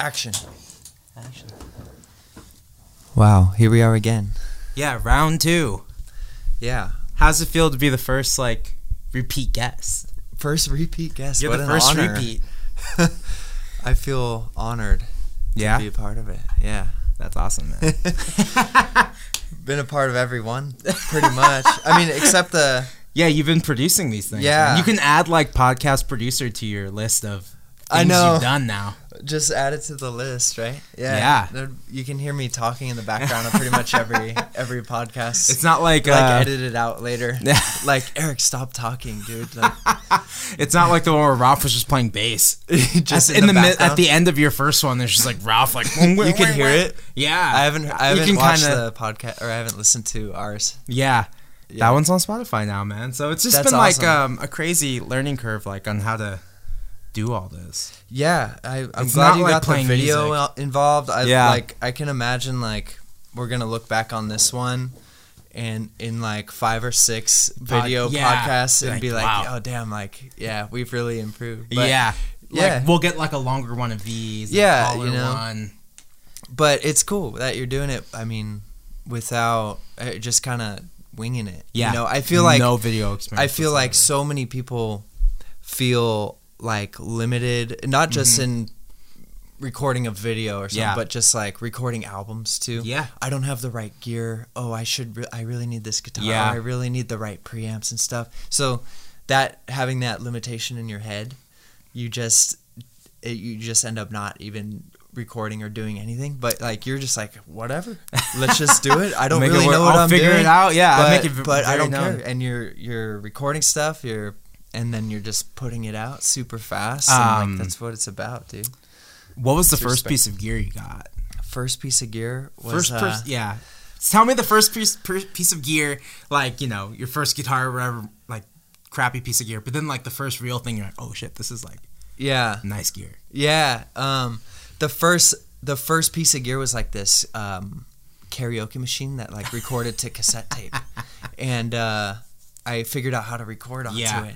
Action. Action. Wow, here we are again. Yeah, round two. Yeah. How's it feel to be the first like repeat guest? First repeat guest. You're what the an first honor. repeat. I feel honored Yeah, to be a part of it. Yeah. that's awesome, man. Been a part of every one, pretty much. I mean, except the yeah, you've been producing these things. Yeah. man. you can add like podcast producer to your list of things I know. you've done now. just add it to the list, right? Yeah. Yeah. You can hear me talking in the background of pretty much every every podcast. It's not like, like uh, edit it out later. like Eric, stop talking, dude. Like, it's not like the one where Ralph was just playing bass. just in, the, mid, background. at the end of your first one, there's just like Ralph like you can hear it. Yeah, I haven't I haven't watched kinda- the podcast or I haven't listened to ours. Yeah. Yeah. That one's on Spotify now, man. So it's just That's been like awesome. um, a crazy learning curve, like on how to do all this. Yeah, I, I'm glad you like got the playing video music. involved. I Yeah. like I can imagine like we're gonna look back on this one and in like five or six Pod- video yeah. podcasts and Like, be like, wow. oh damn, like yeah, we've really improved. But, yeah, yeah. Like we'll get like a longer one of these. Yeah, you know. one. but it's cool that you're doing it. I mean, without uh, just kind of winging it. Yeah, you know, I feel like no video experience. I feel like so many people feel like limited, not just in recording a video or something, Mm-hmm. Yeah. but just like recording albums too. Yeah. I don't have the right gear. Oh, I should. Re- I really need this guitar. Yeah. I really need the right preamps and stuff. So that having that limitation in your head, you just it, you just end up not even recording or doing anything. But like you're just like whatever. Let's just do it. I don't it really know what I'll I'm figure doing it out. Yeah, I but, make it but I don't known. care. And you're you're recording stuff. You're and then you're just putting it out super fast. and Um, like, that's what it's about, dude. What was the first respect- piece of gear you got? First piece of gear was First uh, person, yeah. Tell me the first piece per, piece of gear, like you know your first guitar or whatever, like crappy piece of gear. But then like the first real thing, you're like, oh shit, this is like yeah, nice gear. yeah. Um, the first the first piece of gear was like this um, karaoke machine that like recorded to cassette tape, and uh, I figured out how to record onto Yeah. it.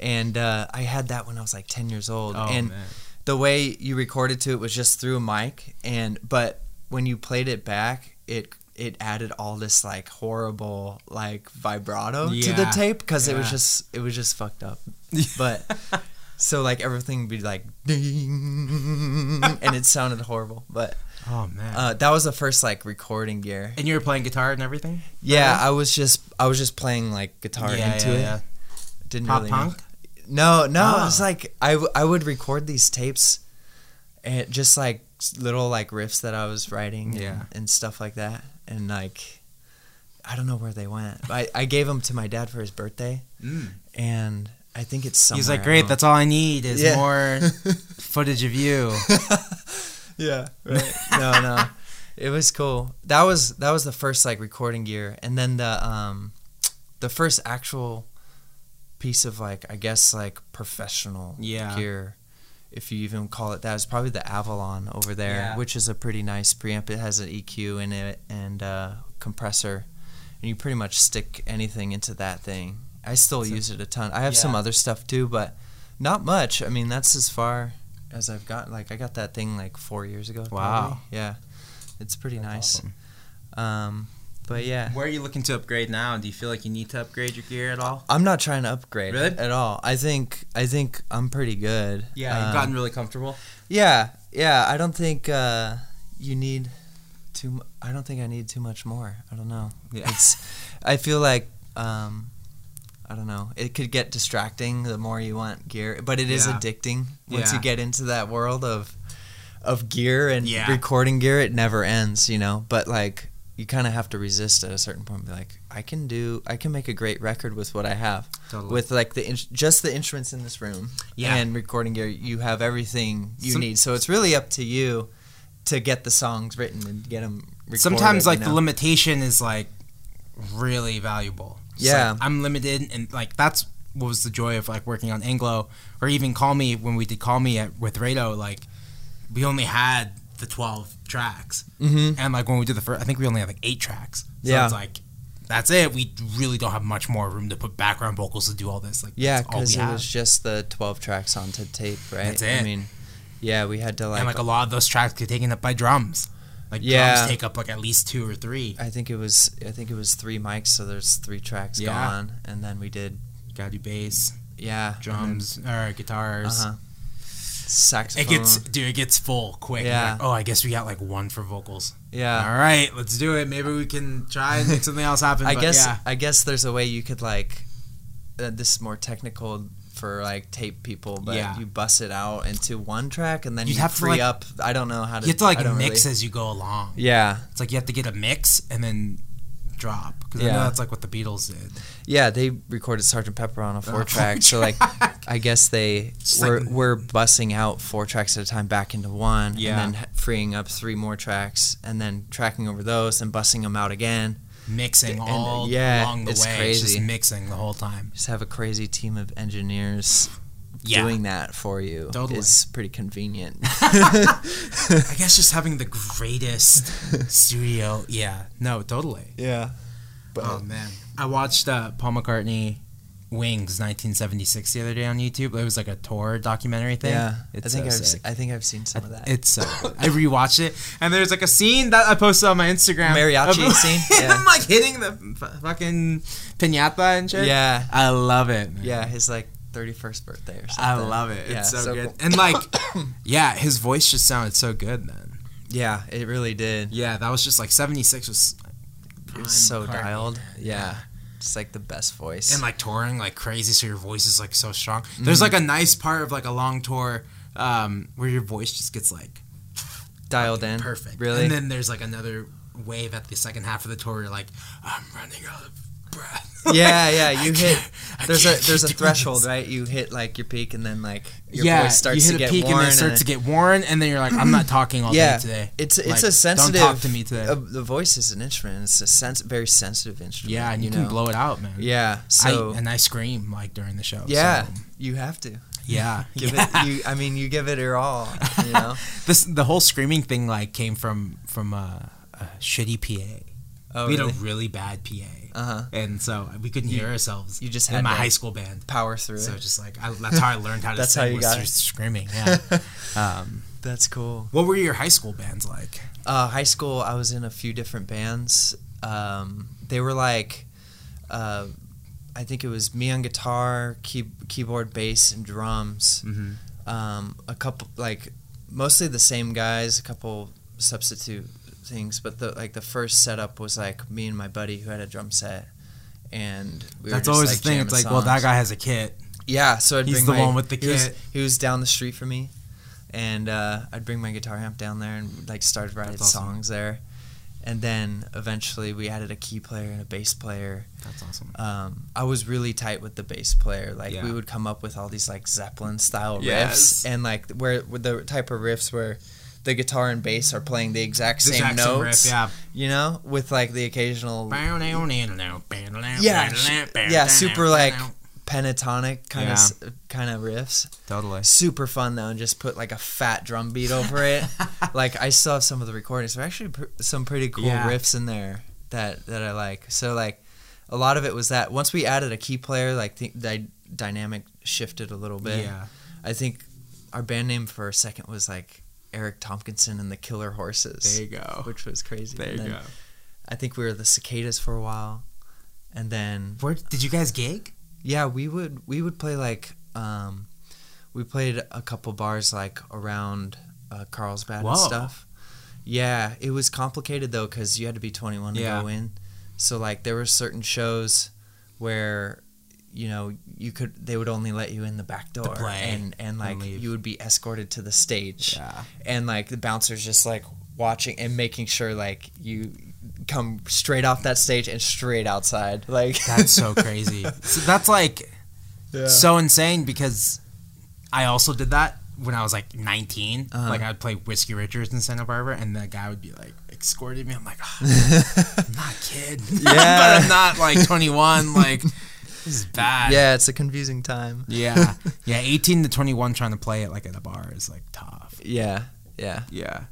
And uh, I had that when I was like ten years old, Oh and man, the way you recorded to it was just through a mic and but when you played it back it it added all this like horrible like vibrato to the tape because it was just it was just fucked up but so like everything would be like ding and it sounded horrible but oh man. uh, that was the first like recording gear and you were playing guitar and everything. yeah Really? i was just i was just playing like guitar yeah, into yeah, it yeah. didn't Pop really know. No, no, Ah. it's like I, w- I would record these tapes, and just like little like riffs that I was writing, and, Yeah. and stuff like that, and like I don't know where they went. I, I gave them to my dad for his birthday, Mm. and I think it's somewhere. He's like, great. That's all I need is Yeah. more footage of you. yeah, right. no, no, it was cool. That was that was the first like recording gear, and then the um, the first actual piece of like I guess like professional Yeah. gear, if you even call it that, is probably the Avalon over there, Yeah. which is a pretty nice preamp. It has an EQ in it and a compressor, and you pretty much stick anything into that thing. I still It's a- use it a ton. I have some other stuff too, but not much. I mean, that's as far as I've got. Like I got that thing like four years ago. Wow. probably. Yeah, it's pretty That's nice. awesome. Um, but yeah, Where are you looking to upgrade now? Do you feel like you need to upgrade your gear at all? I'm not trying to upgrade Really? at all. I think I think I'm pretty good. Yeah, you've Um, gotten really comfortable. Yeah, yeah. I don't think uh, you need too. I don't think I need too much more. I don't know. Yeah. It's. I feel like. Um, I don't know. It could get distracting the more you want gear, but it is Yeah. addicting once you get into that world of of gear and Yeah. recording gear. It never ends, you know. But like, you kind of have to resist at a certain point. And be like, I can do. I can make a great record with what I have Totally. with like the in- just the instruments in this room Yeah. and recording gear you have everything you Some- need so it's really up to you to get the songs written and get them recorded, Sometimes like you the limitation is like really valuable. It's Yeah. like, I'm limited, and like that's what was the joy of like working on Anglo, or even Call Me when we did Call Me at, with Rado. Like we only had the 12 tracks, Mhm. and like when we did the first, I think we only had like eight tracks. So Yeah. it's like that's it. We really don't have much more room to put background vocals to do all this. Like yeah because it have. was just the 12 tracks onto tape right That's it. i mean Yeah, we had to like. and like a lot of those tracks get taken up by drums. Like Yeah. drums take up like at least two or three. I think it was. I think it was three mics, so there's three tracks Yeah. gone, and then we did. You gotta do bass, Yeah. drums, or guitars. Uh huh. Saxophone. It gets dude, it gets full quick. Yeah. like, oh, I guess we got like one for vocals. Yeah. All right, let's do it. Maybe we can try and make something else happen. I but guess. yeah. I guess there's a way you could like. Uh, this is more technical for like tape people, but Yeah. you bust it out into one track and then You'd you have to, free like- up. I don't know how to. you have to like mix really- as you go along. Yeah. It's like you have to get a mix and then drop because I know that's like what the Beatles did. Yeah, they recorded Sergeant Pepper on a four four track. So like. I guess they were like- were bussing out four tracks at a time back into one, Yeah. and then freeing up three more tracks, and then tracking over those and bussing them out again. Mixing And, all yeah, along the it's way. It's just crazy. mixing the whole time. Just have a crazy team of engineers Yeah. doing that for you. Totally. is pretty convenient. I guess just having the greatest studio. Yeah. No, totally. yeah, oh man, I watched uh, Paul McCartney Wings 1976 the other day on YouTube. It was like a tour documentary thing. yeah. it's I think so I've sick. I think I've seen some of that. It's so. I rewatched it, and there's like a scene that I posted on my Instagram. Mariachi of- scene? Yeah. like hitting the fucking pinata and shit. yeah, I love it. man. yeah. His like thirty first birthday or something. I love it. It's Yeah, so, so good. cool. And like, yeah, his voice just sounded so good then. Yeah, it really did. Yeah, that was just like 76 was. It was so dialed. Yeah. It's like the best voice. and like touring like crazy so your voice is like so strong Mm-hmm. there's like a nice part of like a long tour um, where your voice just gets like dialed in. perfect Really? and then there's like another wave at the second half of the tour you're like i'm running out of breath yeah, yeah. You hit. There's a there's a threshold, right? You hit like your peak, and then like your yeah voice starts you hit to a get peak worn. and then it starts to get worn and then you're like i'm not talking all yeah, day today it's it's Like, a sensitive. don't talk to me today uh, the voice is an instrument. It's a sens- very sensitive instrument. yeah and you, you can know? blow it out man Yeah. So I, and i scream like during the show yeah, so, you have to yeah give yeah. it. You, I mean, you give it your all. You know. this the whole screaming thing like came from from uh, a shitty pa Oh, we really? had a really bad pa Uh huh. and so we couldn't You- hear ourselves. you just in had my high school band. Power through So it. just like I, that's how I learned how to That's sing how you was got through it. screaming. Yeah. um, That's cool. what were your high school bands like? Uh, high school, I was in a few different bands. Um, they were like, uh, I think it was me on guitar, key, keyboard, bass, and drums. Mm-hmm. Um, a couple, like, mostly the same guys. A couple substitute things, but the like the first setup was like me and my buddy who had a drum set, and we were That's just, always like, the thing. It's like, well, that guy has a kit. Yeah, so I'd He's bring the my, one with the he was, kit. he was down the street from me, and uh, I'd bring my guitar amp down there and like started writing awesome. songs there, and then eventually we added a key player and a bass player. That's awesome. Um, I was really tight with the bass player. Like Yeah. we would come up with all these like Zeppelin style Yes. riffs, and like where the type of riffs where the guitar and bass are playing the exact same Jackson notes. riff, yeah. You know, with like the occasional Yeah, Yeah, super, like, pentatonic kind Yeah. of kind of riffs. totally. super fun though and just put like a fat drum beat over it like i still have some of the recordings there are actually pr- some pretty cool Yeah. riffs in there that that i like so like a lot of it was that once we added a key player like the, the dynamic shifted a little bit Yeah. i think our band name for a second was like eric tompkinson and the killer horses There you go. which was crazy There And you go. i think we were the cicadas for a while and then Where did you guys gig? yeah, we would we would play like um, we played a couple bars like around uh, Carlsbad Whoa. and stuff. Yeah, it was complicated though because you had to be 21 to Yeah. go in. So like there were certain shows where you know you could they would only let you in the back door play and and like leave. you would be escorted to the stage Yeah. and like the bouncers just like watching and making sure like you come straight off that stage and straight outside like That's so crazy. so that's like so insane because I also did that when I was like 19. Uh-huh. Like I'd play Whiskey Richards in Santa Barbara, and the guy would be like escorting me. I'm like, "Ah, I'm not a kid, Yeah. but I'm not like 21. Like is bad. yeah it's a confusing time yeah, yeah. 18 to 21 trying to play it like at a bar is like tough. Yeah, yeah, Yeah,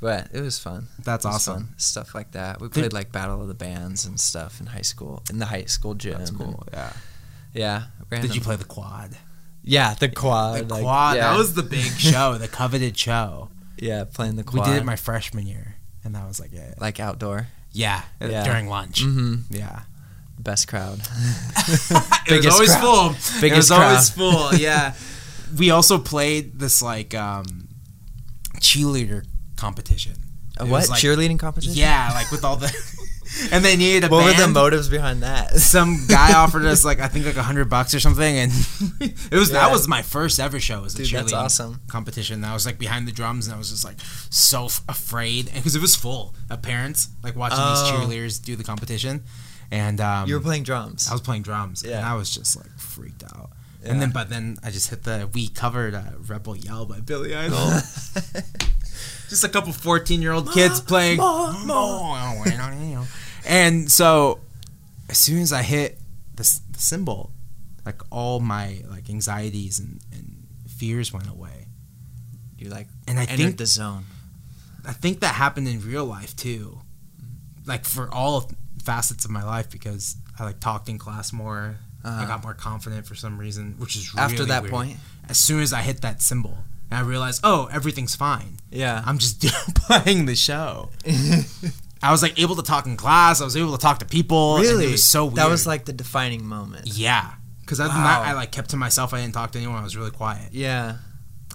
but it was fun. that's was awesome. fun. Stuff like that. We played like Battle of the Bands and stuff in high school, in the high school gym. That's and- cool. Yeah. yeah. Did you play the quad? Yeah, the quad. The like, quad. yeah. That was the big show, the coveted show. yeah, playing the quad. We did it my freshman year, and that was like it. like outdoor. Yeah, Yeah. during lunch. Mm-hmm. Yeah, Best crowd. it was Biggest always crowd. full. it Biggest was always full. Yeah. we also played this like um, cheerleader competition. A It what? like- Cheerleading competition? Yeah, like with all the, and they needed a What were the motives behind that? Some guy offered us like I think like a hundred bucks or something, and it was Yeah. that was my first ever show. Was a Dude, that's cheerleading awesome. competition. And I was like behind the drums, and I was just like so f- afraid because it was full of parents like watching Oh. these cheerleaders do the competition, and um, You were playing drums. I was playing drums, and Yeah. I was just like freaked out. Yeah. And then, but then I just hit the we covered uh, "Rebel Yell" by Billy Idol. just a couple fourteen-year-old kids playing. and so, as soon as I hit the, the cymbal, like all my like anxieties and, and fears went away. You're like And I entered think the zone. I think that happened in real life too, like for all facets of my life because I like talked in class more. I Uh-huh. got more confident for some reason, which is really After that weird. point, As soon as I hit that cymbal, I realized, oh, everything's fine. yeah. I'm just playing the show. I was like able to talk in class. I was able to talk to people. and really? it was so weird. That was like the defining moment. yeah, because Wow. that, I like kept to myself. I didn't talk to anyone. I was really quiet. Yeah.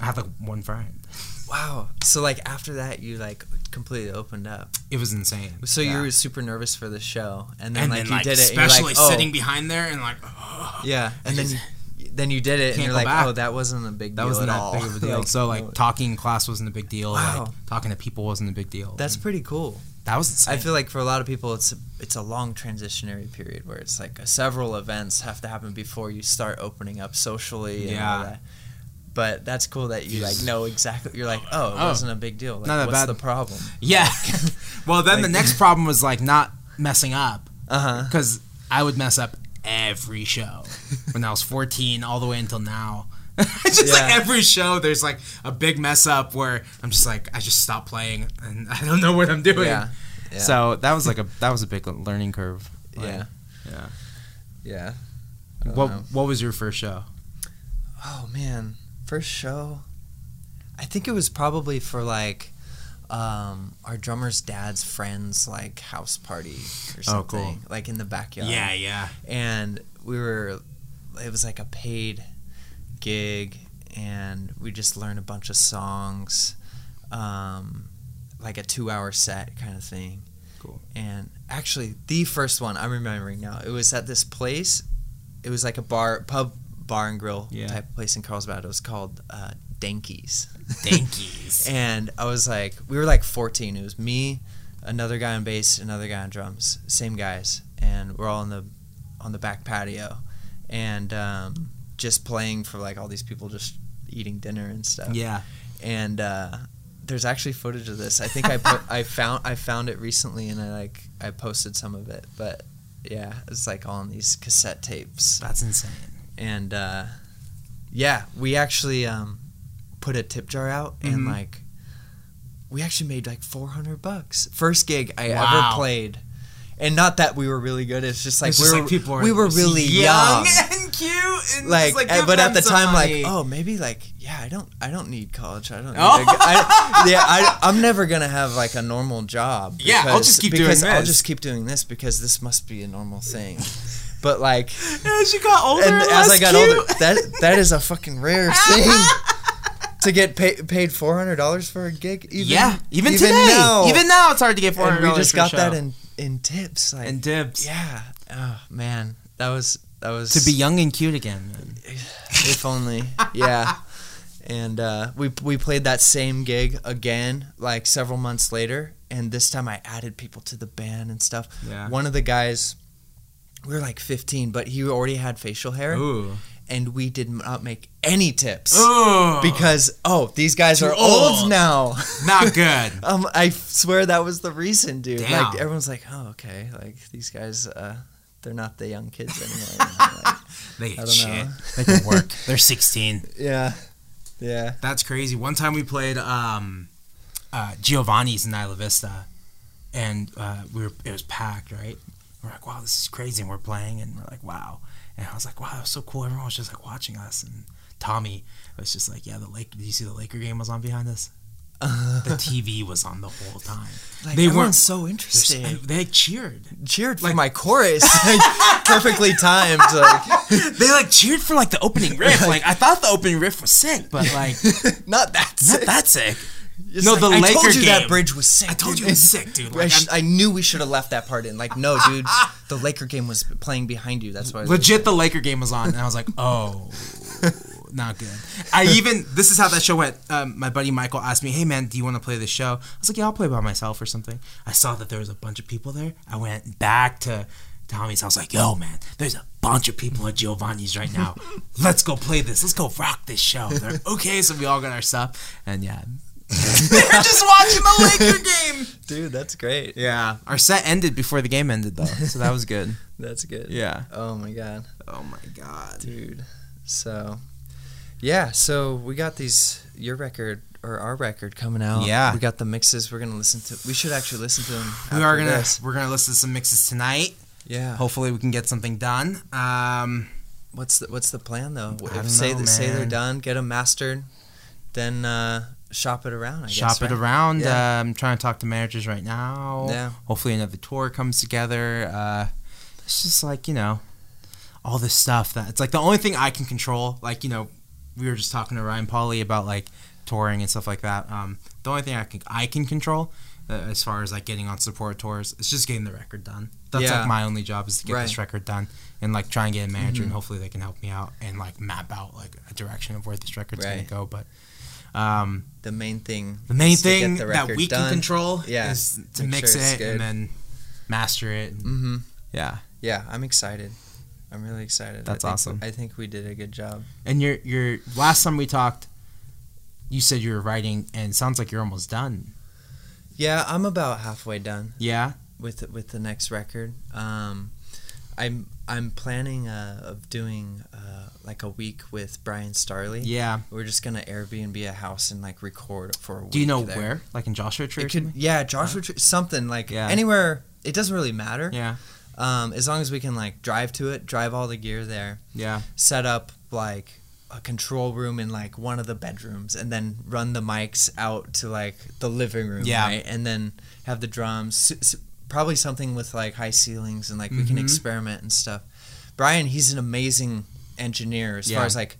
I had like one friend. Wow. So like after that, you like completely opened up. It was insane. So Yeah. you were super nervous for the show, and then and like then you like did it. especially like, oh, sitting behind there and like oh, Yeah, and then just- you, then you did it, and you're like, back. oh, that wasn't a big deal. that deal wasn't at that all. big of a deal. Like, so like talking in class wasn't a big deal. Wow. Like talking to people wasn't a big deal. that's And pretty cool. that was insane. I feel like for a lot of people, it's a, it's a long transitionary period where it's like several events have to happen before you start opening up socially. And all Yeah. But that's cool that you like know exactly. You're like, oh, it Oh. wasn't a big deal. Like, Not what's bad. the problem? yeah. well, then the next problem was like not messing up Uh huh. because I would mess up every show when I was 14 all the way until now. just like every show, there's like a big mess up where I'm just like I just stop playing and I don't know what I'm doing. Yeah. yeah. So that was like a that was a big learning curve. Like, yeah, yeah. yeah. What know. What was your first show? Oh man, first show. I think it was probably for like um, our drummer's dad's friend's like house party or Oh, cool. something, like in the backyard. Yeah, yeah. and we were. It was like a paid gig, and we just learned a bunch of songs, um, like a two-hour set kind of thing. Cool. And actually, the first one I'm remembering now. It was at this place. It was like a bar, pub, bar and grill Yeah. type of place in Carlsbad. It was called uh, Dankies. Dankies. And I was like, we were like 14. It was me, another guy on bass, another guy on drums, same guys, and we're all on the on the back patio, and um, just playing for like all these people, just eating dinner and stuff. yeah. And uh, there's actually footage of this. I think I put, I found I found it recently, and I like I posted some of it. But yeah, it's like all on these cassette tapes That's insane. And uh, yeah, we actually um, put a tip jar out, and Mhm. like we actually made like four hundred bucks. First gig I Wow. ever played, and not that we were really good. It's just like It's we were like people are we were really young. and cute. And Like, like but at the time, money. like, oh, maybe, like, yeah, I don't, I don't need college. I don't. Need Oh. a I, yeah, I, I'm never gonna have like a normal job. Yeah, I'll just keep doing because I'll just keep doing this because this must be a normal thing. But like, as you got older, and as I got cute. older, that that is a fucking rare thing to get pay, paid four hundred dollars for a gig. Even, yeah, even, today, now, even now, it's hard to get four we dollars. just got that in in tips. Like, and dibs. yeah, oh man, that was that was To be young and cute again. Man. if only, yeah. And uh, we we played that same gig again, like several months later, and this time I added people to the band and stuff. Yeah. One of the guys, we were like 15, but he already had facial hair, Ooh. and we did not make any tips Ooh. because oh, these guys Too are old, old. now. not good. um, I swear that was the reason, dude. Damn. Like everyone's like, oh, okay, like these guys, uh, they're not the young kids anymore. like, they I shit. Know. they can work. They're sixteen. yeah, yeah. That's crazy. One time we played um, uh, Giovanni's in Isla Vista, and uh, we were it was packed, right? We're like, wow, this is crazy, and we're playing, and we're like, wow. And I was like, wow, that was so cool. Everyone was just like watching us, and Tommy was just like, "Yeah, the Lake. Did you see the Laker game was on behind us? the TV was on the whole time. Like, they weren't so interested. They like, cheered. cheered for my chorus, like, perfectly timed. Like, They like cheered for like the opening riff. Like I thought the opening riff was sick, but like not that. not that sick. It's no, like, the I Laker told you game. that bridge was sick. I told you dude. it was sick, dude. I, Like, I'm- I knew we should have left that part in. Like, no, dude, the Laker game was playing behind you. That's why. I was legit the Laker game was on, and I was like, oh, not good. I even this is how that show went. Um, my buddy Michael asked me, hey man, do you want to play this show? I was like, yeah, I'll play by myself or something. I saw that there was a bunch of people there. I went back to Tommy's. I was like, yo man, there's a bunch of people at Giovanni's right now. Let's go play this. Let's go rock this show. They're like, okay, so we all got our stuff, and yeah. they were just watching the Laker game. dude, that's great. Yeah, our set ended before the game ended though, so that was good. That's good. Yeah. Oh my god, Oh my god. dude. So, yeah. So we got these your record or our record coming out. Yeah. We got the mixes. We're gonna listen to. We should actually listen to them. We are gonna this. we're gonna listen to some mixes tonight. Yeah. Hopefully, we can get something done. Um, What's the What's the plan though? I If don't say know, that say they're done, get them mastered, then uh, shop it around. I shop guess, it right? around. Yeah. Uh, I'm trying to talk to managers right now. Yeah. Hopefully, another tour comes together. Uh, it's just like you know, all this stuff that it's like the only thing I can control. Like you know, we were just talking to Ryan Pauly about like touring and stuff like that. Um, the only thing I can I can control. Uh, as far as like getting on support tours, it's just getting the record done. That's Yeah. like my only job is to get this record done and like try and get a manager Mhm. and hopefully they can help me out and like map out like a direction of where this record's Right. gonna go. But um, The main thing. the main is to get thing the that record we done. can control Yeah, is to make mix sure it good. and then master it. Mm-hmm. yeah. Yeah, I'm excited. I'm really excited. That's I think, awesome. I think we did a good job. And your your last time we talked, you said you were writing, and it sounds like you're almost done. Yeah, I'm about halfway done Yeah. with with the next record. Um, I'm I'm planning uh, of doing uh, like a week with Brian Starley. Yeah. We're just gonna Airbnb a house and like record for a week. Do you know there. where? Like in Joshua Tree? could, yeah, Joshua, Tree- something like Yeah. anywhere. It doesn't really matter. Yeah. Um, as long as we can like drive to it, drive all the gear there, Yeah. set up like a control room in like one of the bedrooms, and then run the mics out to like the living room, Yeah. right? And then have the drums, s- s- probably something with like high ceilings, and like we can Mhm. experiment and stuff. Brian, he's an amazing engineer as Yeah. far as like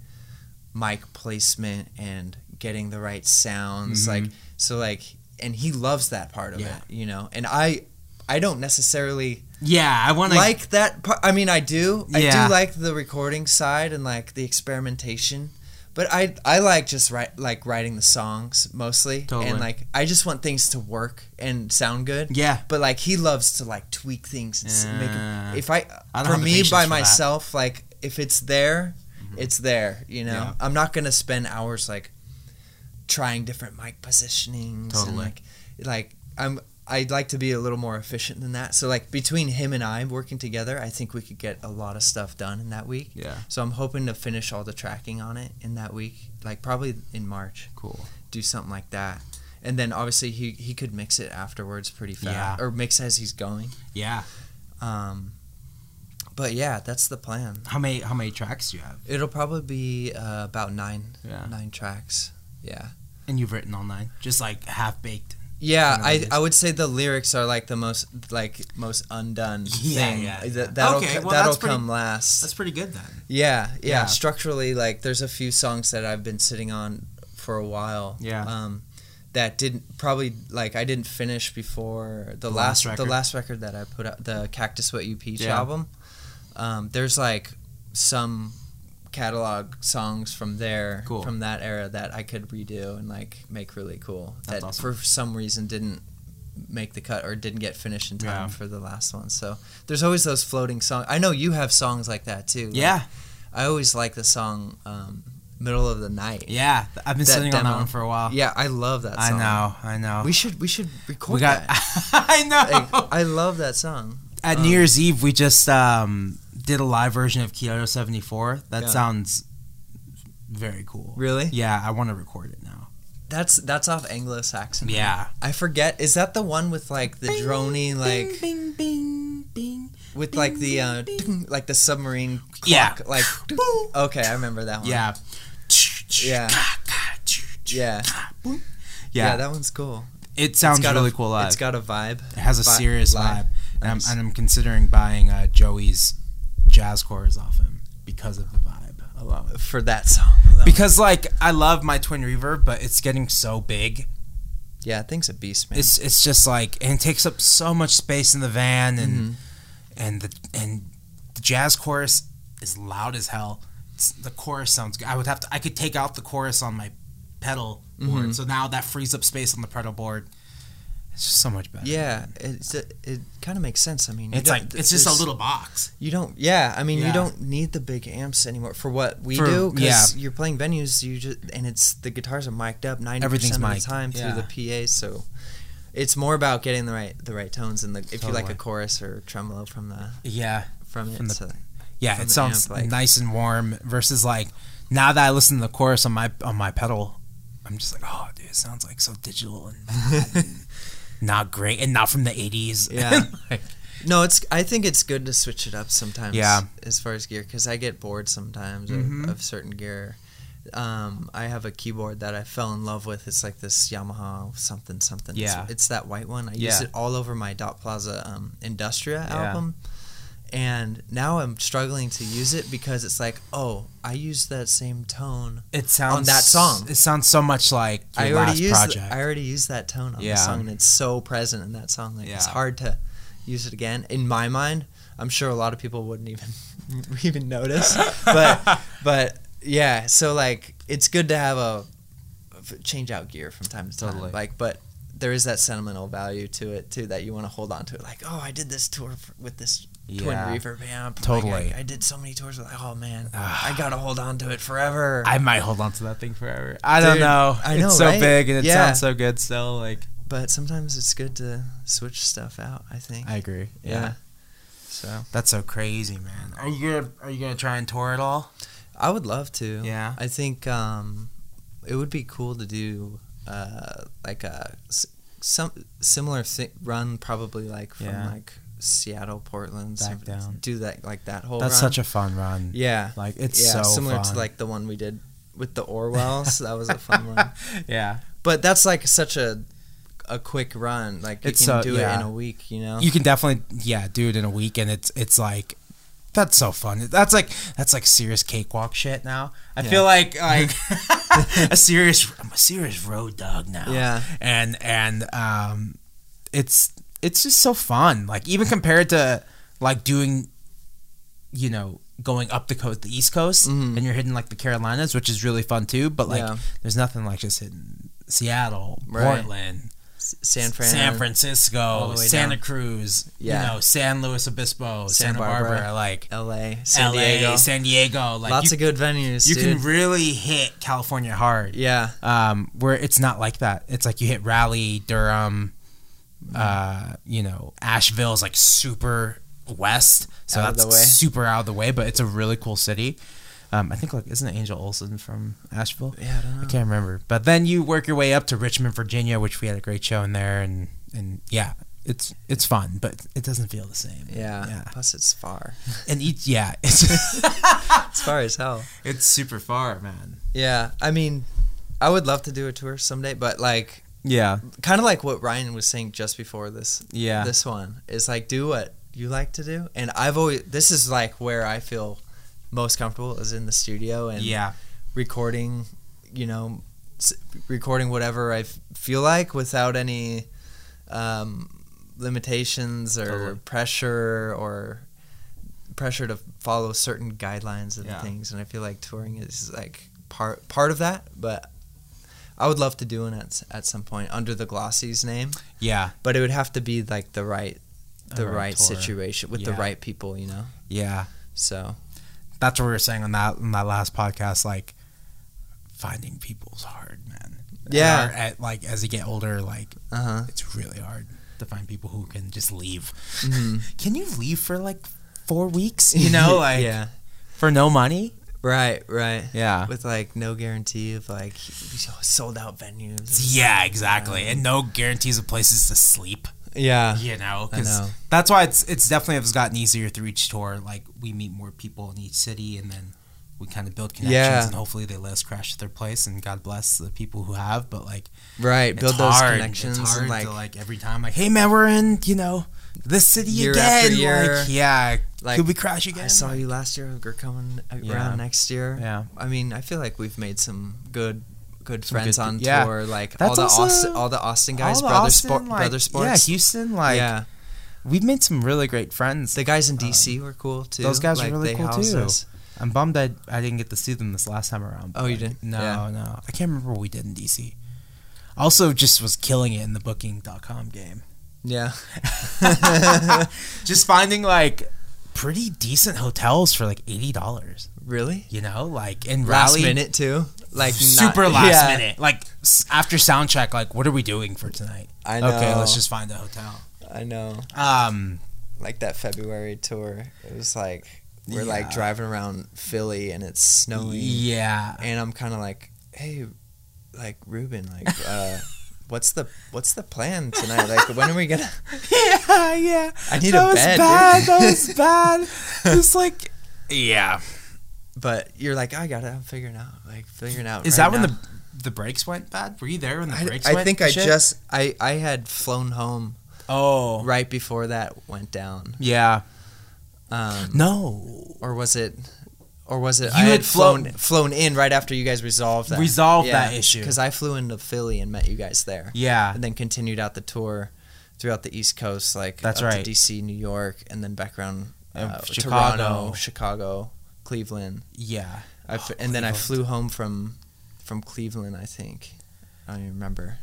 mic placement and getting the right sounds, Mhm. like so like, and he loves that part of Yeah. it, you know. And I, I don't necessarily Yeah. I want to. like that part. I mean, I do. I do like the recording side and like the experimentation. But I I like just write like writing the songs mostly, Totally. and like I just want things to work and sound good. Yeah. But like he loves to like tweak things and make Yeah. If I, I for me by myself, like if it's there, it's there. You know, Yeah. I'm not gonna spend hours like trying different mic positionings and Totally. like like I'm I'd like to be a little more efficient than that. So like between him and I working together, I think we could get a lot of stuff done in that week. Yeah. So I'm hoping to finish all the tracking on it in that week, like probably in March. Cool. Do something like that. And then obviously he he could mix it afterwards pretty fast Yeah. or mix as he's going. Yeah. Um but yeah, that's the plan. How many How many tracks do you have? It'll probably be uh, about 9 Yeah. 9 tracks. Yeah. And you've written all nine, just like half baked. Yeah, I. I would say the lyrics are like the most like most undone Yeah, thing. yeah, yeah. That'll Okay, well, that'll pretty- come last. That's pretty good then. yeah, yeah, Yeah. Structurally, like there's a few songs that I've been sitting on for a while. Yeah. Um, that didn't probably like I didn't finish before the, The last last, the last record that I put out, the Cactus What You Peach Yeah. album. Um, there's like some catalog songs from there Cool. from that era that I could redo and like make really cool That's that awesome. for some reason didn't make the cut or didn't get finished in time Yeah. for the last one. So there's always those floating songs. I know you have songs like that too. Like, Yeah. I always like the song um, "Middle of the Night." Yeah. I've been That sitting on that one for a while. Yeah, I love that I know. I know. We should we should record We got. that. I know. Like, I love that song. At Um, New Year's Eve, we just um, did a live version of Kyoto 74. That Yeah. sounds very cool. Really? Yeah, I want to record it now. That's that's off Anglo-Saxon. Yeah. I forget. Is that the one with like the drony like Bing, bing, bing. with like the uh, like the submarine clock Yeah. like Okay, I remember that one. Yeah. Yeah. Yeah. yeah, Yeah, that one's cool. it sounds really a, cool live. It's got a vibe. It has a serious live. vibe, and, Nice. I'm, and I'm considering buying uh, Joey's jazz chorus off him because of the vibe alone. for that song. alone. Because like I love my twin reverb, but it's getting so big. yeah, thing's a beast, man. It's it's just like and it takes up so much space in the van, and Mhm. and the and the jazz chorus is loud as hell. It's, the chorus sounds good. I would have to. I could take out the chorus on my pedal board, Mhm. so now that frees up space on the pedal board. It's just so much better. yeah, it's it, it kind of makes sense. I mean, It's like it's just a little box. You don't. Yeah, I mean, Yeah. you don't need the big amps anymore for what we For- do. Because yeah. you're playing venues, you just and it's the guitars are mic'd up ninety percent of the time yeah. through the PA. So it's more about getting the right the right tones and the if you like a chorus or tremolo from the Yeah, from it. From the- so- yeah. It sounds amp, like- nice and warm versus like now that I listen to the chorus on my on my pedal, I'm just like, oh, dude, it sounds like so digital and not great and not from the '80s. Yeah. Like, No, it's. I think it's good to switch it up sometimes. Yeah. As far as gear, because I get bored sometimes Mhm. of, of certain gear. Um, I have a keyboard that I fell in love with. It's like this Yamaha something something. It's- Yeah. It's, that white one. I Yeah. use it all over my Dot Plaza um, Industria Yeah. album. And now I'm struggling to use it because it's like, oh, I used that same tone. it sounds that song. It sounds so much like your I already last used. project. I already used that tone on Yeah. the song, and it's so present in that song. Like it's hard to use it again. In my mind, I'm sure a lot of people wouldn't even even notice. But but yeah, so like it's good to have a change out gear from time to time. Totally. Like, but there is that sentimental value to it too that you want to hold on to it. Like, oh, I did this tour f with this twin Yeah. reverb amp. Like, Totally. I, I did so many tours. Like, oh man, I gotta hold on to it forever. I might hold on to that thing forever. I don't know. I know, it's so right? big and it Yeah. sounds so good still. Like but sometimes it's good to switch stuff out. I think. I agree. Yeah. yeah. So That's so crazy, man. Are you gonna Are you gonna try and tour at all? I would love to. Yeah. I think um, it would be cool to do uh, like a some similar thi- run, probably like from Yeah. like Seattle, Portland, Back down. Do that like that whole. That's run. such a fun run. yeah. Like it's yeah, so similar fun. to like the one we did with the Orwell. so that was a fun one. yeah. But that's like such a a quick run. Like you It's can so- do it in a week. You know. You can definitely yeah do it in a week and it's it's like that's so fun. That's like that's like serious cakewalk shit now. I Yeah. feel like like a serious I'm a serious road dog now. Yeah. And and um it's it's just so fun. Like even compared to like doing you know going up the coast the east coast Mhm. and you're hitting like the Carolinas which is really fun too but like Yeah. there's nothing like just hitting Seattle, Right. Portland, S- San Fran. San Francisco, Santa down. Cruz, Yeah. you know, San Luis Obispo, Santa Santa Barbara, Barbara. like L.A., San LA, Diego. San Diego, like Lots you, of good venues. you dude. can really hit California hard. Yeah. Um, where it's not like that. It's like you hit Raleigh, Durham, uh, you know, Asheville is like super west, so Out of that's the way. super out of the way, but it's a really cool city. Um, I think like isn't Angel Olsen from Asheville? Yeah, I don't know. I can't remember. But then you work your way up to Richmond, Virginia, which we had a great show in there, and and yeah, it's it's fun, but it doesn't feel the same. Yeah. Yeah. Plus, it's far. And each yeah, it's It's far as hell. it's super far, man. Yeah. I mean, I would love to do a tour someday, but like, Yeah, kind of like what Ryan was saying just before this. yeah, This one is like do what you like to do, and I've always this is like where I feel most comfortable is in the studio and yeah, recording. You know, recording whatever I feel like without any um, limitations or Totally. pressure or pressure to follow certain guidelines and Yeah. things. And I feel like touring is like part part of that, but. I would love to do it at, at some point under the Glossies name, yeah, but it would have to be like the right the right right, situation with the right people, you know. yeah. So That's what we were saying on that on that last podcast. Like finding people's hard, man. Yeah. At, at, like as you get older, like uh huh. it's really hard to find people who can just leave. hmm Can you leave for like four weeks? You know, like yeah, for no money. Right, right. Yeah. With like no guarantee of like sold out venues. Yeah, exactly. And no guarantees of places to sleep. Yeah, You know, I 'cause know. that's why it's it's definitely has gotten easier through each tour. Like we meet more people in each city, and then we kind of build connections, Yeah. and hopefully they let us crash at their place, and God bless the people who have. But like, Right. Build those hard. connections It's hard like, to, like every time, like, hey man, we're in, you know, this city Year again. year. Like, yeah, Like, could we crash again? I saw you last year. We're coming around Yeah. next year. Yeah. I mean, I feel like we've made some good, good Some friends good- on yeah. tour. Like That's all the also- Austin, all the Austin guys, the brother, Austin, sport, like, brother sports. Yeah, Houston. Like, yeah. we've made some really great friends. The guys in DC were cool too. Um, those guys were really cool, too. us. I'm bummed I, I didn't get to see them this last time around. Oh, you didn't? No, Yeah. no. I can't remember what we did in DC. Also, just was killing it in the Booking.com game. Yeah. Just finding like pretty decent hotels for like eighty dollars. Really? You know, like in Last Raleigh, minute too. Like super not- last yeah. minute. Like after sound check, like what are we doing for tonight? I know. Okay, let's just find a hotel. I know. Um, Like that February tour. It was like we're like driving around Philly and it's snowing. yeah. and I'm kind of like, hey, like Ruben, like, uh, what's the what's the plan tonight? Like, when are we gonna? Yeah, yeah. I need that a was bed, bad. That was bad. It's like, yeah. But you're like, I got it. I'm figuring out, like, figuring out. Is right that when the the brakes went bad? Were you there when the I, brakes I went? think I shit? just I I had flown home Oh. right before that went down. Yeah. Um, No. or was it? Or was it? You I had had flown flown- flown in right after you guys resolved that. Resolved that issue. Because I flew into Philly and met you guys there. Yeah. and then continued out the tour throughout the East Coast, like That's up right. to DC, New York, and then back around uh, Chicago. Toronto, Chicago, Cleveland. Yeah. F- Oh, and then I flew home from from Cleveland. I think I don't even remember.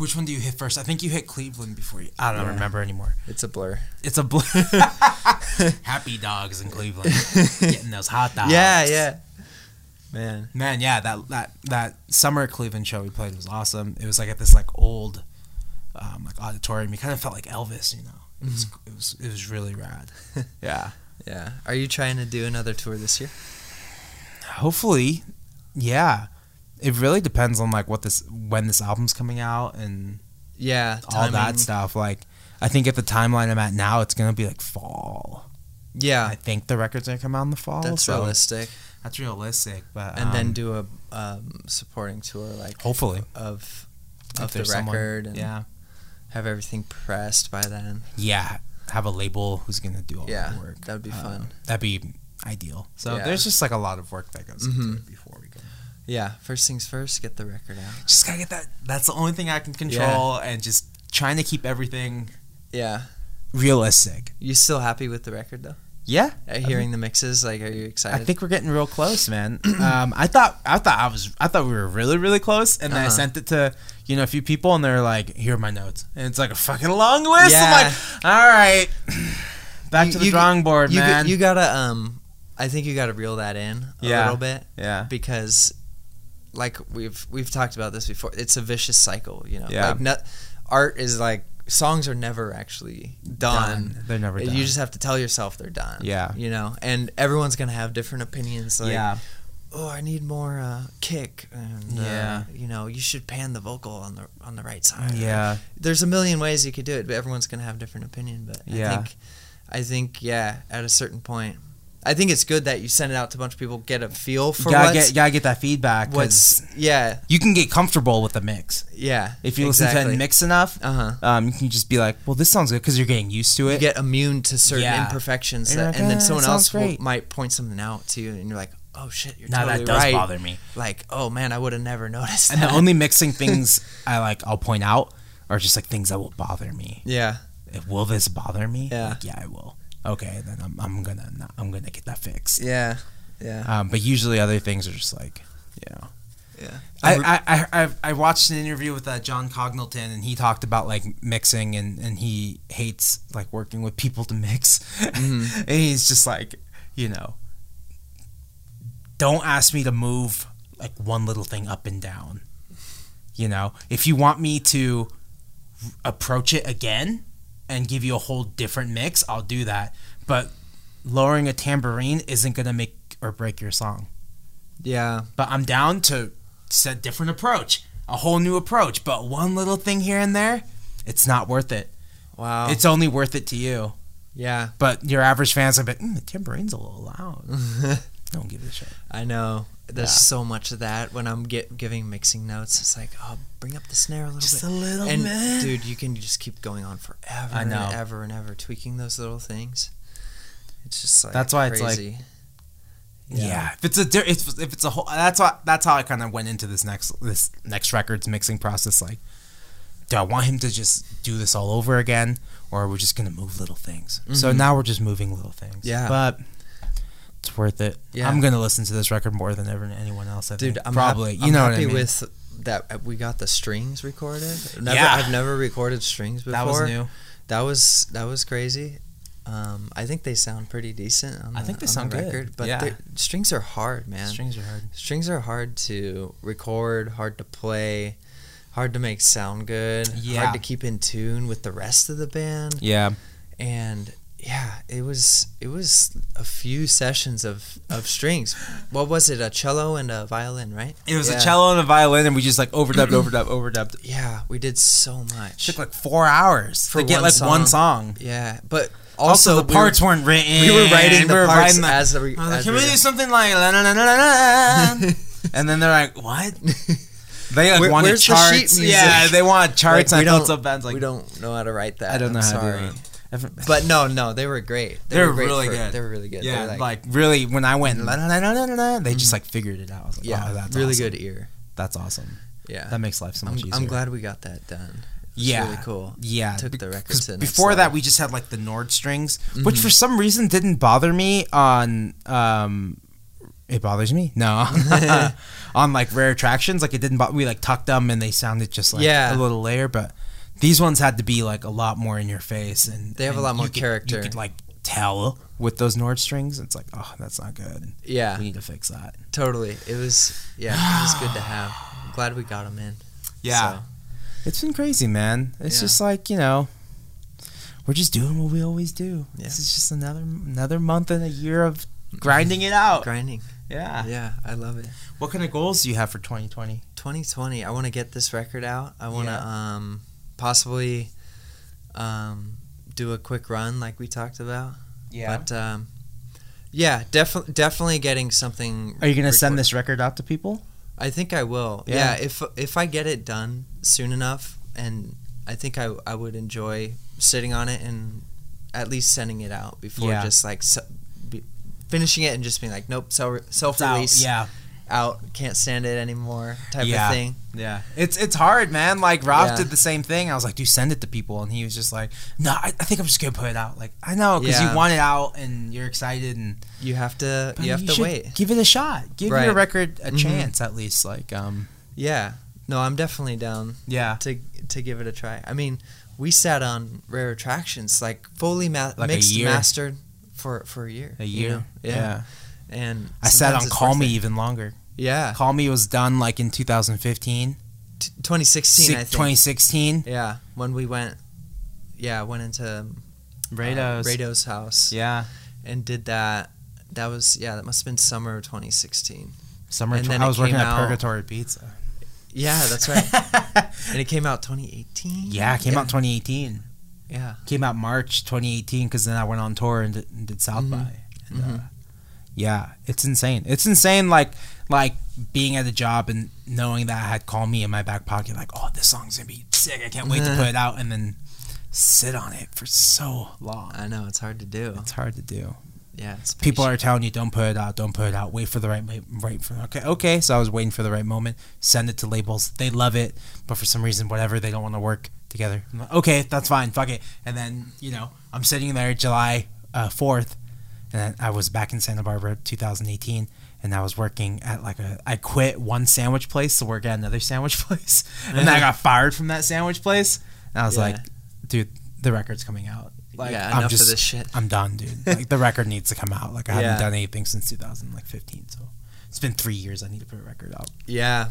Which one do you hit first? I think you hit Cleveland before you. I don't Yeah. remember anymore. It's a blur. It's a blue. Happy dogs in Cleveland, getting those hot dogs. Yeah, yeah. Man, Man, yeah, that that that summer Cleveland show we played was awesome. It was like at this like old, um, like auditorium. You kind of felt like Elvis, you know. It was it was it was really rad. yeah. yeah. Are you trying to do another tour this year? Hopefully, yeah. It really depends on like what this when this album's coming out and Yeah, all timing. that stuff. Like, I think at the timeline I'm at now, it's gonna be like fall. Yeah, I think the record's gonna come out in the fall. that's so realistic. That's realistic, but And then um, do a um, supporting tour like hopefully of of the there's someone- record and yeah, have everything pressed by then. yeah, have a label who's gonna do all Yeah, the work. that would be Uh, fun. That'd be ideal. So Yeah. there's just like a lot of work that goes into Mhm. it before. Yeah, first things first, get the record out. Just gotta get that. That's the only thing I can control, and just trying to keep everything Yeah. realistic. You still happy with the record though? Yeah, Uh, hearing the mixes, like, are you excited? I think we're getting real close, man. um, I thought I thought I was I thought we were really really close, and then I Uh-huh. sent it to you know a few people, and they're like, "Here are my notes," and it's like a fucking long list. I'm like, all right, back You- to the you- drawing board, you, man. you gotta um, I think you gotta reel that in a Yeah. little bit yeah, because, like we've we've talked about this before, it's a vicious cycle. You know, Yeah. like not, art is like songs are never actually done. They're never done. You just have to tell yourself they're done. Yeah. you know, and everyone's gonna have different opinions. Like, yeah, oh, I need more uh, kick, and Yeah. uh, you know, you should pan the vocal on the on the right side. yeah, there's a million ways you could do it, but everyone's gonna have different opinion. But Yeah. I think, I think, yeah, at a certain point, I think it's good that you send it out to a bunch of people, get a feel for gotta get gotta get that feedback. 'cause what's, yeah, you can get comfortable with the mix yeah. if you listen to it mix enough. uh huh. Um, you can just be like, well, this sounds good because you're getting used to it. You get immune to certain Yeah. imperfections, And you're that, like, and then "Ah, someone sounds else will, great." might point something out to you, and you're like, oh shit, you're now totally that does right. bother me. Like, oh man, I would have never noticed. And that. the only mixing things I like, I'll point out, are just like things that will bother me. yeah, If, will this bother me? Yeah. Like, yeah, it will. Okay, then I'm, I'm gonna not, I'm gonna get that fixed. yeah, yeah, Um, but usually other things are just like, you know. yeah. I, I, I, I- I watched an interview with uh, John Congleton and he talked about like mixing and, and he hates like working with people to mix. Mhm. and he's just like, you know, don't ask me to move like one little thing up and down. You know, if you want me to r- approach it again and give you a whole different mix, I'll do that. But lowering a tambourine isn't going to make or break your song yeah. but I'm down to set different approach, a whole new approach. But one little thing here and there, it's not worth it. Wow. It's only worth it to you. yeah. But your average fans are like, mm, the tambourine's a little loud. don't give it a shit. I know. There's Yeah. so much of that when I'm get, giving mixing notes. It's like, oh, bring up the snare a little Just bit. a little and bit. dude, you can just keep going on forever I know. and ever and ever tweaking those little things. It's just like That's why it's like- crazy. Yeah. if it's a if, if it's a whole that's why that's how I kind of went into this next this next record's mixing process. Like, do I want him to just do this all over again, or are we just gonna move little things? So Mhm. now we're just moving little things. Yeah. but it's worth it. Yeah. I'm gonna listen to this record more than ever anyone else. I dude. think. I'm probably. you I'm know happy what I mean? with that. We got the strings recorded. Never, Yeah. I've never recorded strings before. that was new. That was that was crazy. Um, I think they sound pretty decent. On I think they on the sound good. but Yeah. strings are hard, man. Strings are hard. Strings are hard to record, hard to play, hard to make sound good, Yeah. hard to keep in tune with the rest of the band. Yeah. And yeah, it was it was a few sessions of of strings. What was it? A cello and a violin, right? It was Yeah. a cello and a violin, and we just like overdubbed, overdubbed, overdubbed. Yeah, we did so much. It took like four hours For to get like one song. song. yeah, but Also, also, the we parts were, weren't written. we were writing the We were parts the- as the. Re, like, as can we we do something like la la la la la? And then they're like, what? They like Where- wanted the charts. music? Yeah, they want charts. Like, and we I don't- felt so bad. Like, we don't know how to write that. I don't know I'm how sorry. to do it. But no, no, they were great. They, They were were great really for- good. They were really good. Yeah, were like, really, when I went la la la la la la, la, they just like figured it out. I was like, yeah, oh, that's really awesome. good ear. That's awesome. Yeah, That makes life so I'm, much easier. I'm glad we got that done. It's Yeah, really cool. Yeah, Took the record 'cause to the before that we just had like the Nord strings, which Mhm. for some reason didn't bother me on. um It bothers me. No, on like rare attractions, like it didn't. We like tucked them and they sounded just like Yeah. a little layer, but these ones had to be like a lot more in your face and They have a lot more could- character. You could like tell with those Nord strings. It's like, oh, that's not good. Yeah, We need to fix that. totally. It was yeah, it was good to have. I'm glad we got them in. So, It's been crazy, man. It's Yeah. just like you know, we're just doing what we always do. Yeah. This is just another another month and a year of grinding it out. grinding. Yeah. Yeah, I love it. What kind of goals do you have for 2020? 2020. I want to get this record out. I want to Yeah. um possibly um do a quick run like we talked about. Yeah. But um yeah, definitely definitely getting something Are you gonna send this record out to people? I think I will. Yeah. Yeah. if if I get it done soon enough, and I think I I would enjoy sitting on it and at least sending it out before Yeah. just like se- be, finishing it and just being like, nope, self self release. Yeah. Out, can't stand it anymore, type Yeah. of thing. Yeah. It's it's hard, man. Like Rob Yeah. did the same thing. I was like, dude, send it to people, and he was just like, no, I, I think I'm just gonna put it out. Like I know because Yeah. you want it out and you're excited and You have to you have to wait. Give it a shot. Give your record a Mhm. chance at least. Like um. Yeah. No, I'm definitely down Yeah. to to give it a try. I mean, we sat on Rare Attractions like fully ma- Like mixed mastered for for a year. A you year. know? Yeah. And I sat on Call Me even longer. Yeah. Call Me was done like in 2015, T- 2016, Six- I think. 2016. Yeah, when we went, yeah, went into um, Rados. uh, Rado's house Yeah. and did that. That was yeah, that must have been summer of 2016. Summer. And tw- then I was working at out- Purgatory Pizza. Yeah, that's right. and it came out 2018. yeah, it came out 2018. Yeah, Came out March 2018 because then I went on tour and did, and did South Mhm. by. And, uh, Mhm. Yeah, it's insane. It's insane. Like like being at a job and knowing that I had Call Me in my back pocket. Like, oh, this song's gonna be sick. I can't wait to put it out. And then sit on it for so long. I know it's hard to do. It's hard to do. Yeah, it's people are telling you don't put it out don't put it out wait for the right right for okay okay so i was waiting for the right moment send it to labels they love it but for some reason whatever they don't want to work together like, okay that's fine fuck it and then you know i'm sitting there july uh, 4th and i was back in santa barbara 2018 and i was working at like a i quit one sandwich place to work at another sandwich place and then i got fired from that sandwich place and i was Yeah. like dude the record's coming out like yeah, i'm just of this shit. I'm done, dude. Like the record needs to come out. Like I haven't done anything since 2015, so it's been three years. I need to put a record out. Yeah,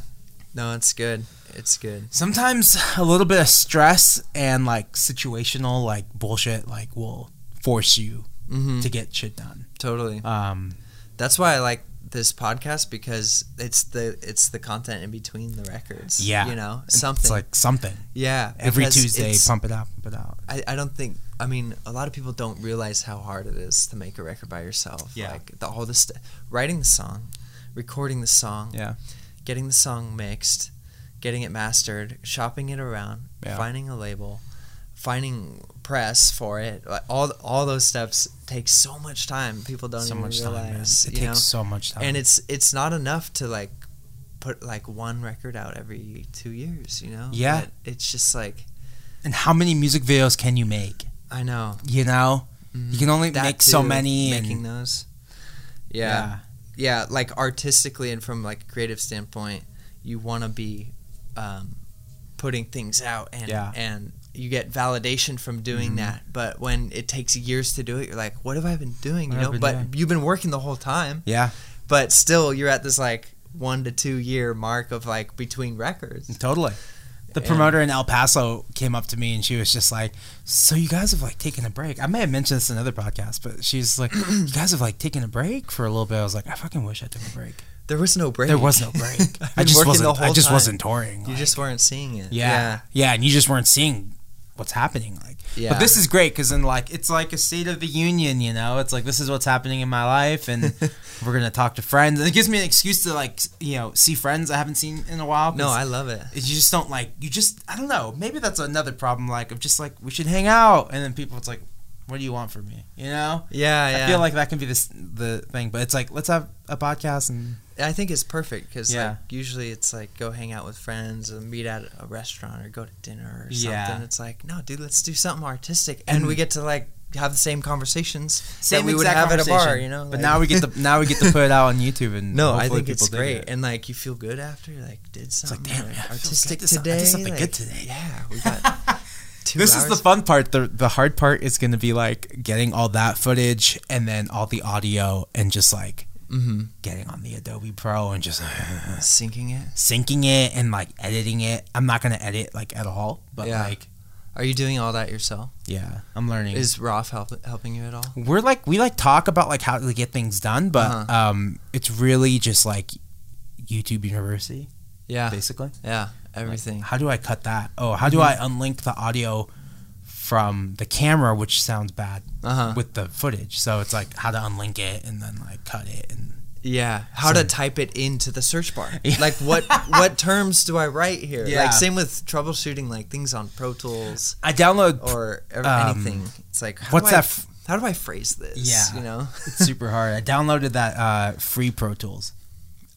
no, it's good. It's good. Sometimes a little bit of stress and like situational like bullshit like will force you hmm to get shit done. Totally. Um, That's why I like this podcast because it's the it's the content in between the records. Yeah. you know something. It's like something. yeah, Every Tuesday, pump it out, pump it out. I, I don't think I mean a lot of people don't realize how hard it is to make a record by yourself. Yeah. Like the all the st- writing the song, recording the song, Yeah. getting the song mixed, getting it mastered, shopping it around, Yeah. finding a label, finding press for it. Like all all those steps take so much time. People don't so even much time, It takes know? so much time. and it's it's not enough to like put like one record out every two years. You know. Yeah. But it's just like and how many music videos can you make? I know. You know, you can only That make so many. making And, those. Yeah. yeah, like artistically and from like a creative standpoint, you want to be um, putting things out and Yeah. and you get validation from doing Mhm. that. But when it takes years to do it, you're like, what have I been doing? You What have know, but you've been working the whole time. yeah, But still, you're at this like one to two year mark of like between records. totally. The promoter in El Paso came up to me and she was just like, "So you guys have like taken a break?" I may have mentioned this in another podcast, but she's like, "You guys have like taken a break for a little bit." I was like, "I fucking wish I took a break." There was no break. There was no break. I just wasn't. I just time. wasn't touring. You like- just weren't seeing it. Yeah, yeah, and you just weren't seeing what's happening. Like, Yeah. but this is great because then like it's like a state of the union. You know, it's like this is what's happening in my life, and we're gonna talk to friends, and it gives me an excuse to like you know see friends I haven't seen in a while No, I love it. you just don't like you just I don't know. Maybe that's another problem. Like of just like we should hang out, and then people it's like, what do you want from me? You know. Yeah, yeah. I feel like that can be this the thing, but it's like let's have a podcast and I think it's perfect because Yeah. like usually it's like go hang out with friends or meet at a restaurant or go to dinner or something. Yeah. It's like no, dude, let's do something artistic, and we get to like have the same conversations same that we would have at a bar. You know, But now we get to now we get to put it out on YouTube and no, I think it's great, it. and like you feel good after. You're like did like, something damn, like, yeah, artistic. This- I today. did something like, good today. Yeah, we got. Two This is the fun part. The the hard part is going to be like getting all that footage and then all the audio and just like Mhm. getting on the Adobe Pro and just syncing it. syncing it and like editing it. I'm not going to edit like at all, but Yeah. like Are you doing all that yourself? yeah, I'm learning. Is Roth help, helping you at all? we're like we like talk about like how to get things done, but Uh-huh. um it's really just like YouTube University Yeah, basically. yeah, everything. How do I cut that? Oh, how do I unlink the audio from the camera, which sounds bad, Uh huh. with the footage? So it's like how to unlink it and then like cut it and Yeah, how So- to type it into the search bar. Yeah. Like what what terms do I write here? Yeah. Like same with troubleshooting like things on Pro Tools I download. or Um, anything. It's like how what's do I that f- how do I phrase this? Yeah. you know. it's super hard. I downloaded that uh, free Pro Tools.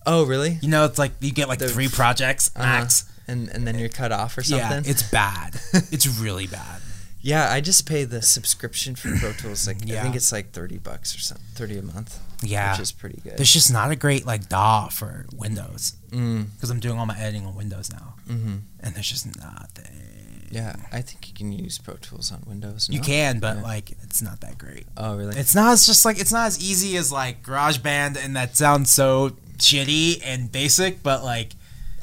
Oh really? You know, it's like you get like The- three projects Uh-huh. max. And and then you're cut off or something. Yeah, it's bad. it's really bad. yeah, I just pay the subscription for Pro Tools. Like I think it's like thirty bucks or something, thirty a month. Yeah, which is pretty good. there's just not a great like DAW for Windows Mm, because I'm doing all my editing on Windows now, hmm and there's just nothing. Yeah, I think you can use Pro Tools on Windows. You can, but Yeah. like it's not that great. Oh really? It's not. It's just like it's not as easy as like GarageBand, and that sounds so shitty and basic. But like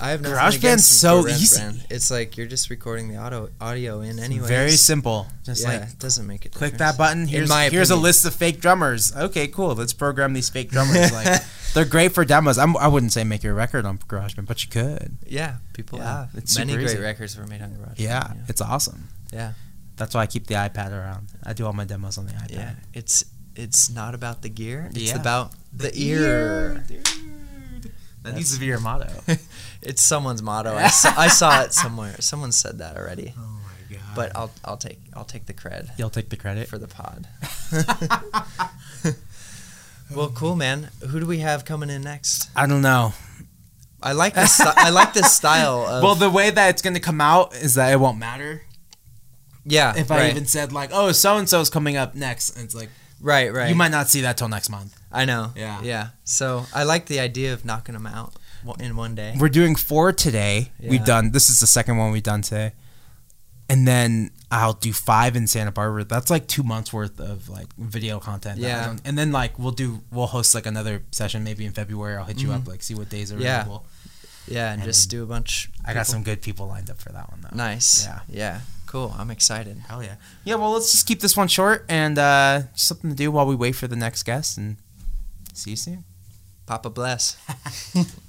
I have GarageBand's so GarageBand. easy. It's like you're just recording the audio audio in anyway. very simple. Just yeah, like it doesn't make it. click that button. Here's my here's a list of fake drummers. Okay, cool. Let's program these fake drummers. like they're great for demos. I'm, I wouldn't say make your record on GarageBand, but you could. Yeah, people Yeah, have. it's Many great easy. records were made on GarageBand. Yeah, it's awesome. Yeah. That's why I keep the iPad around. I do all my demos on the iPad. yeah. It's it's not about the gear. It's Yeah. about the, ear. dude. That needs to be your motto. it's someone's motto. I saw, I saw it somewhere. Someone said that already. Oh my god. But I'll I'll take I'll take the cred you'll take the credit. for the pod. well, cool, man. Who do we have coming in next? I don't know. I like this. Sti- I like this style. Of, well, the way that it's going to come out is that it won't matter. yeah. If I even said like, "Oh, so and so's coming up next," and it's like right, right. you might not see that till next month. I know. Yeah. Yeah. So I like the idea of knocking them out in one day. We're doing four today. We've done. This is the second one we've done today, and then I'll do five in Santa Barbara. That's like two months worth of like video content. Yeah. and then like we'll do. We'll host like another session maybe in February. I'll hit you up Mhm. like see what days are Yeah. available. Yeah, and And just do a bunch. I got some good people lined up for that one though. Nice. Yeah. Yeah. Cool. I'm excited. Hell yeah. Yeah, well, let's just keep this one short and uh, just something to do while we wait for the next guest and see you soon. Papa bless.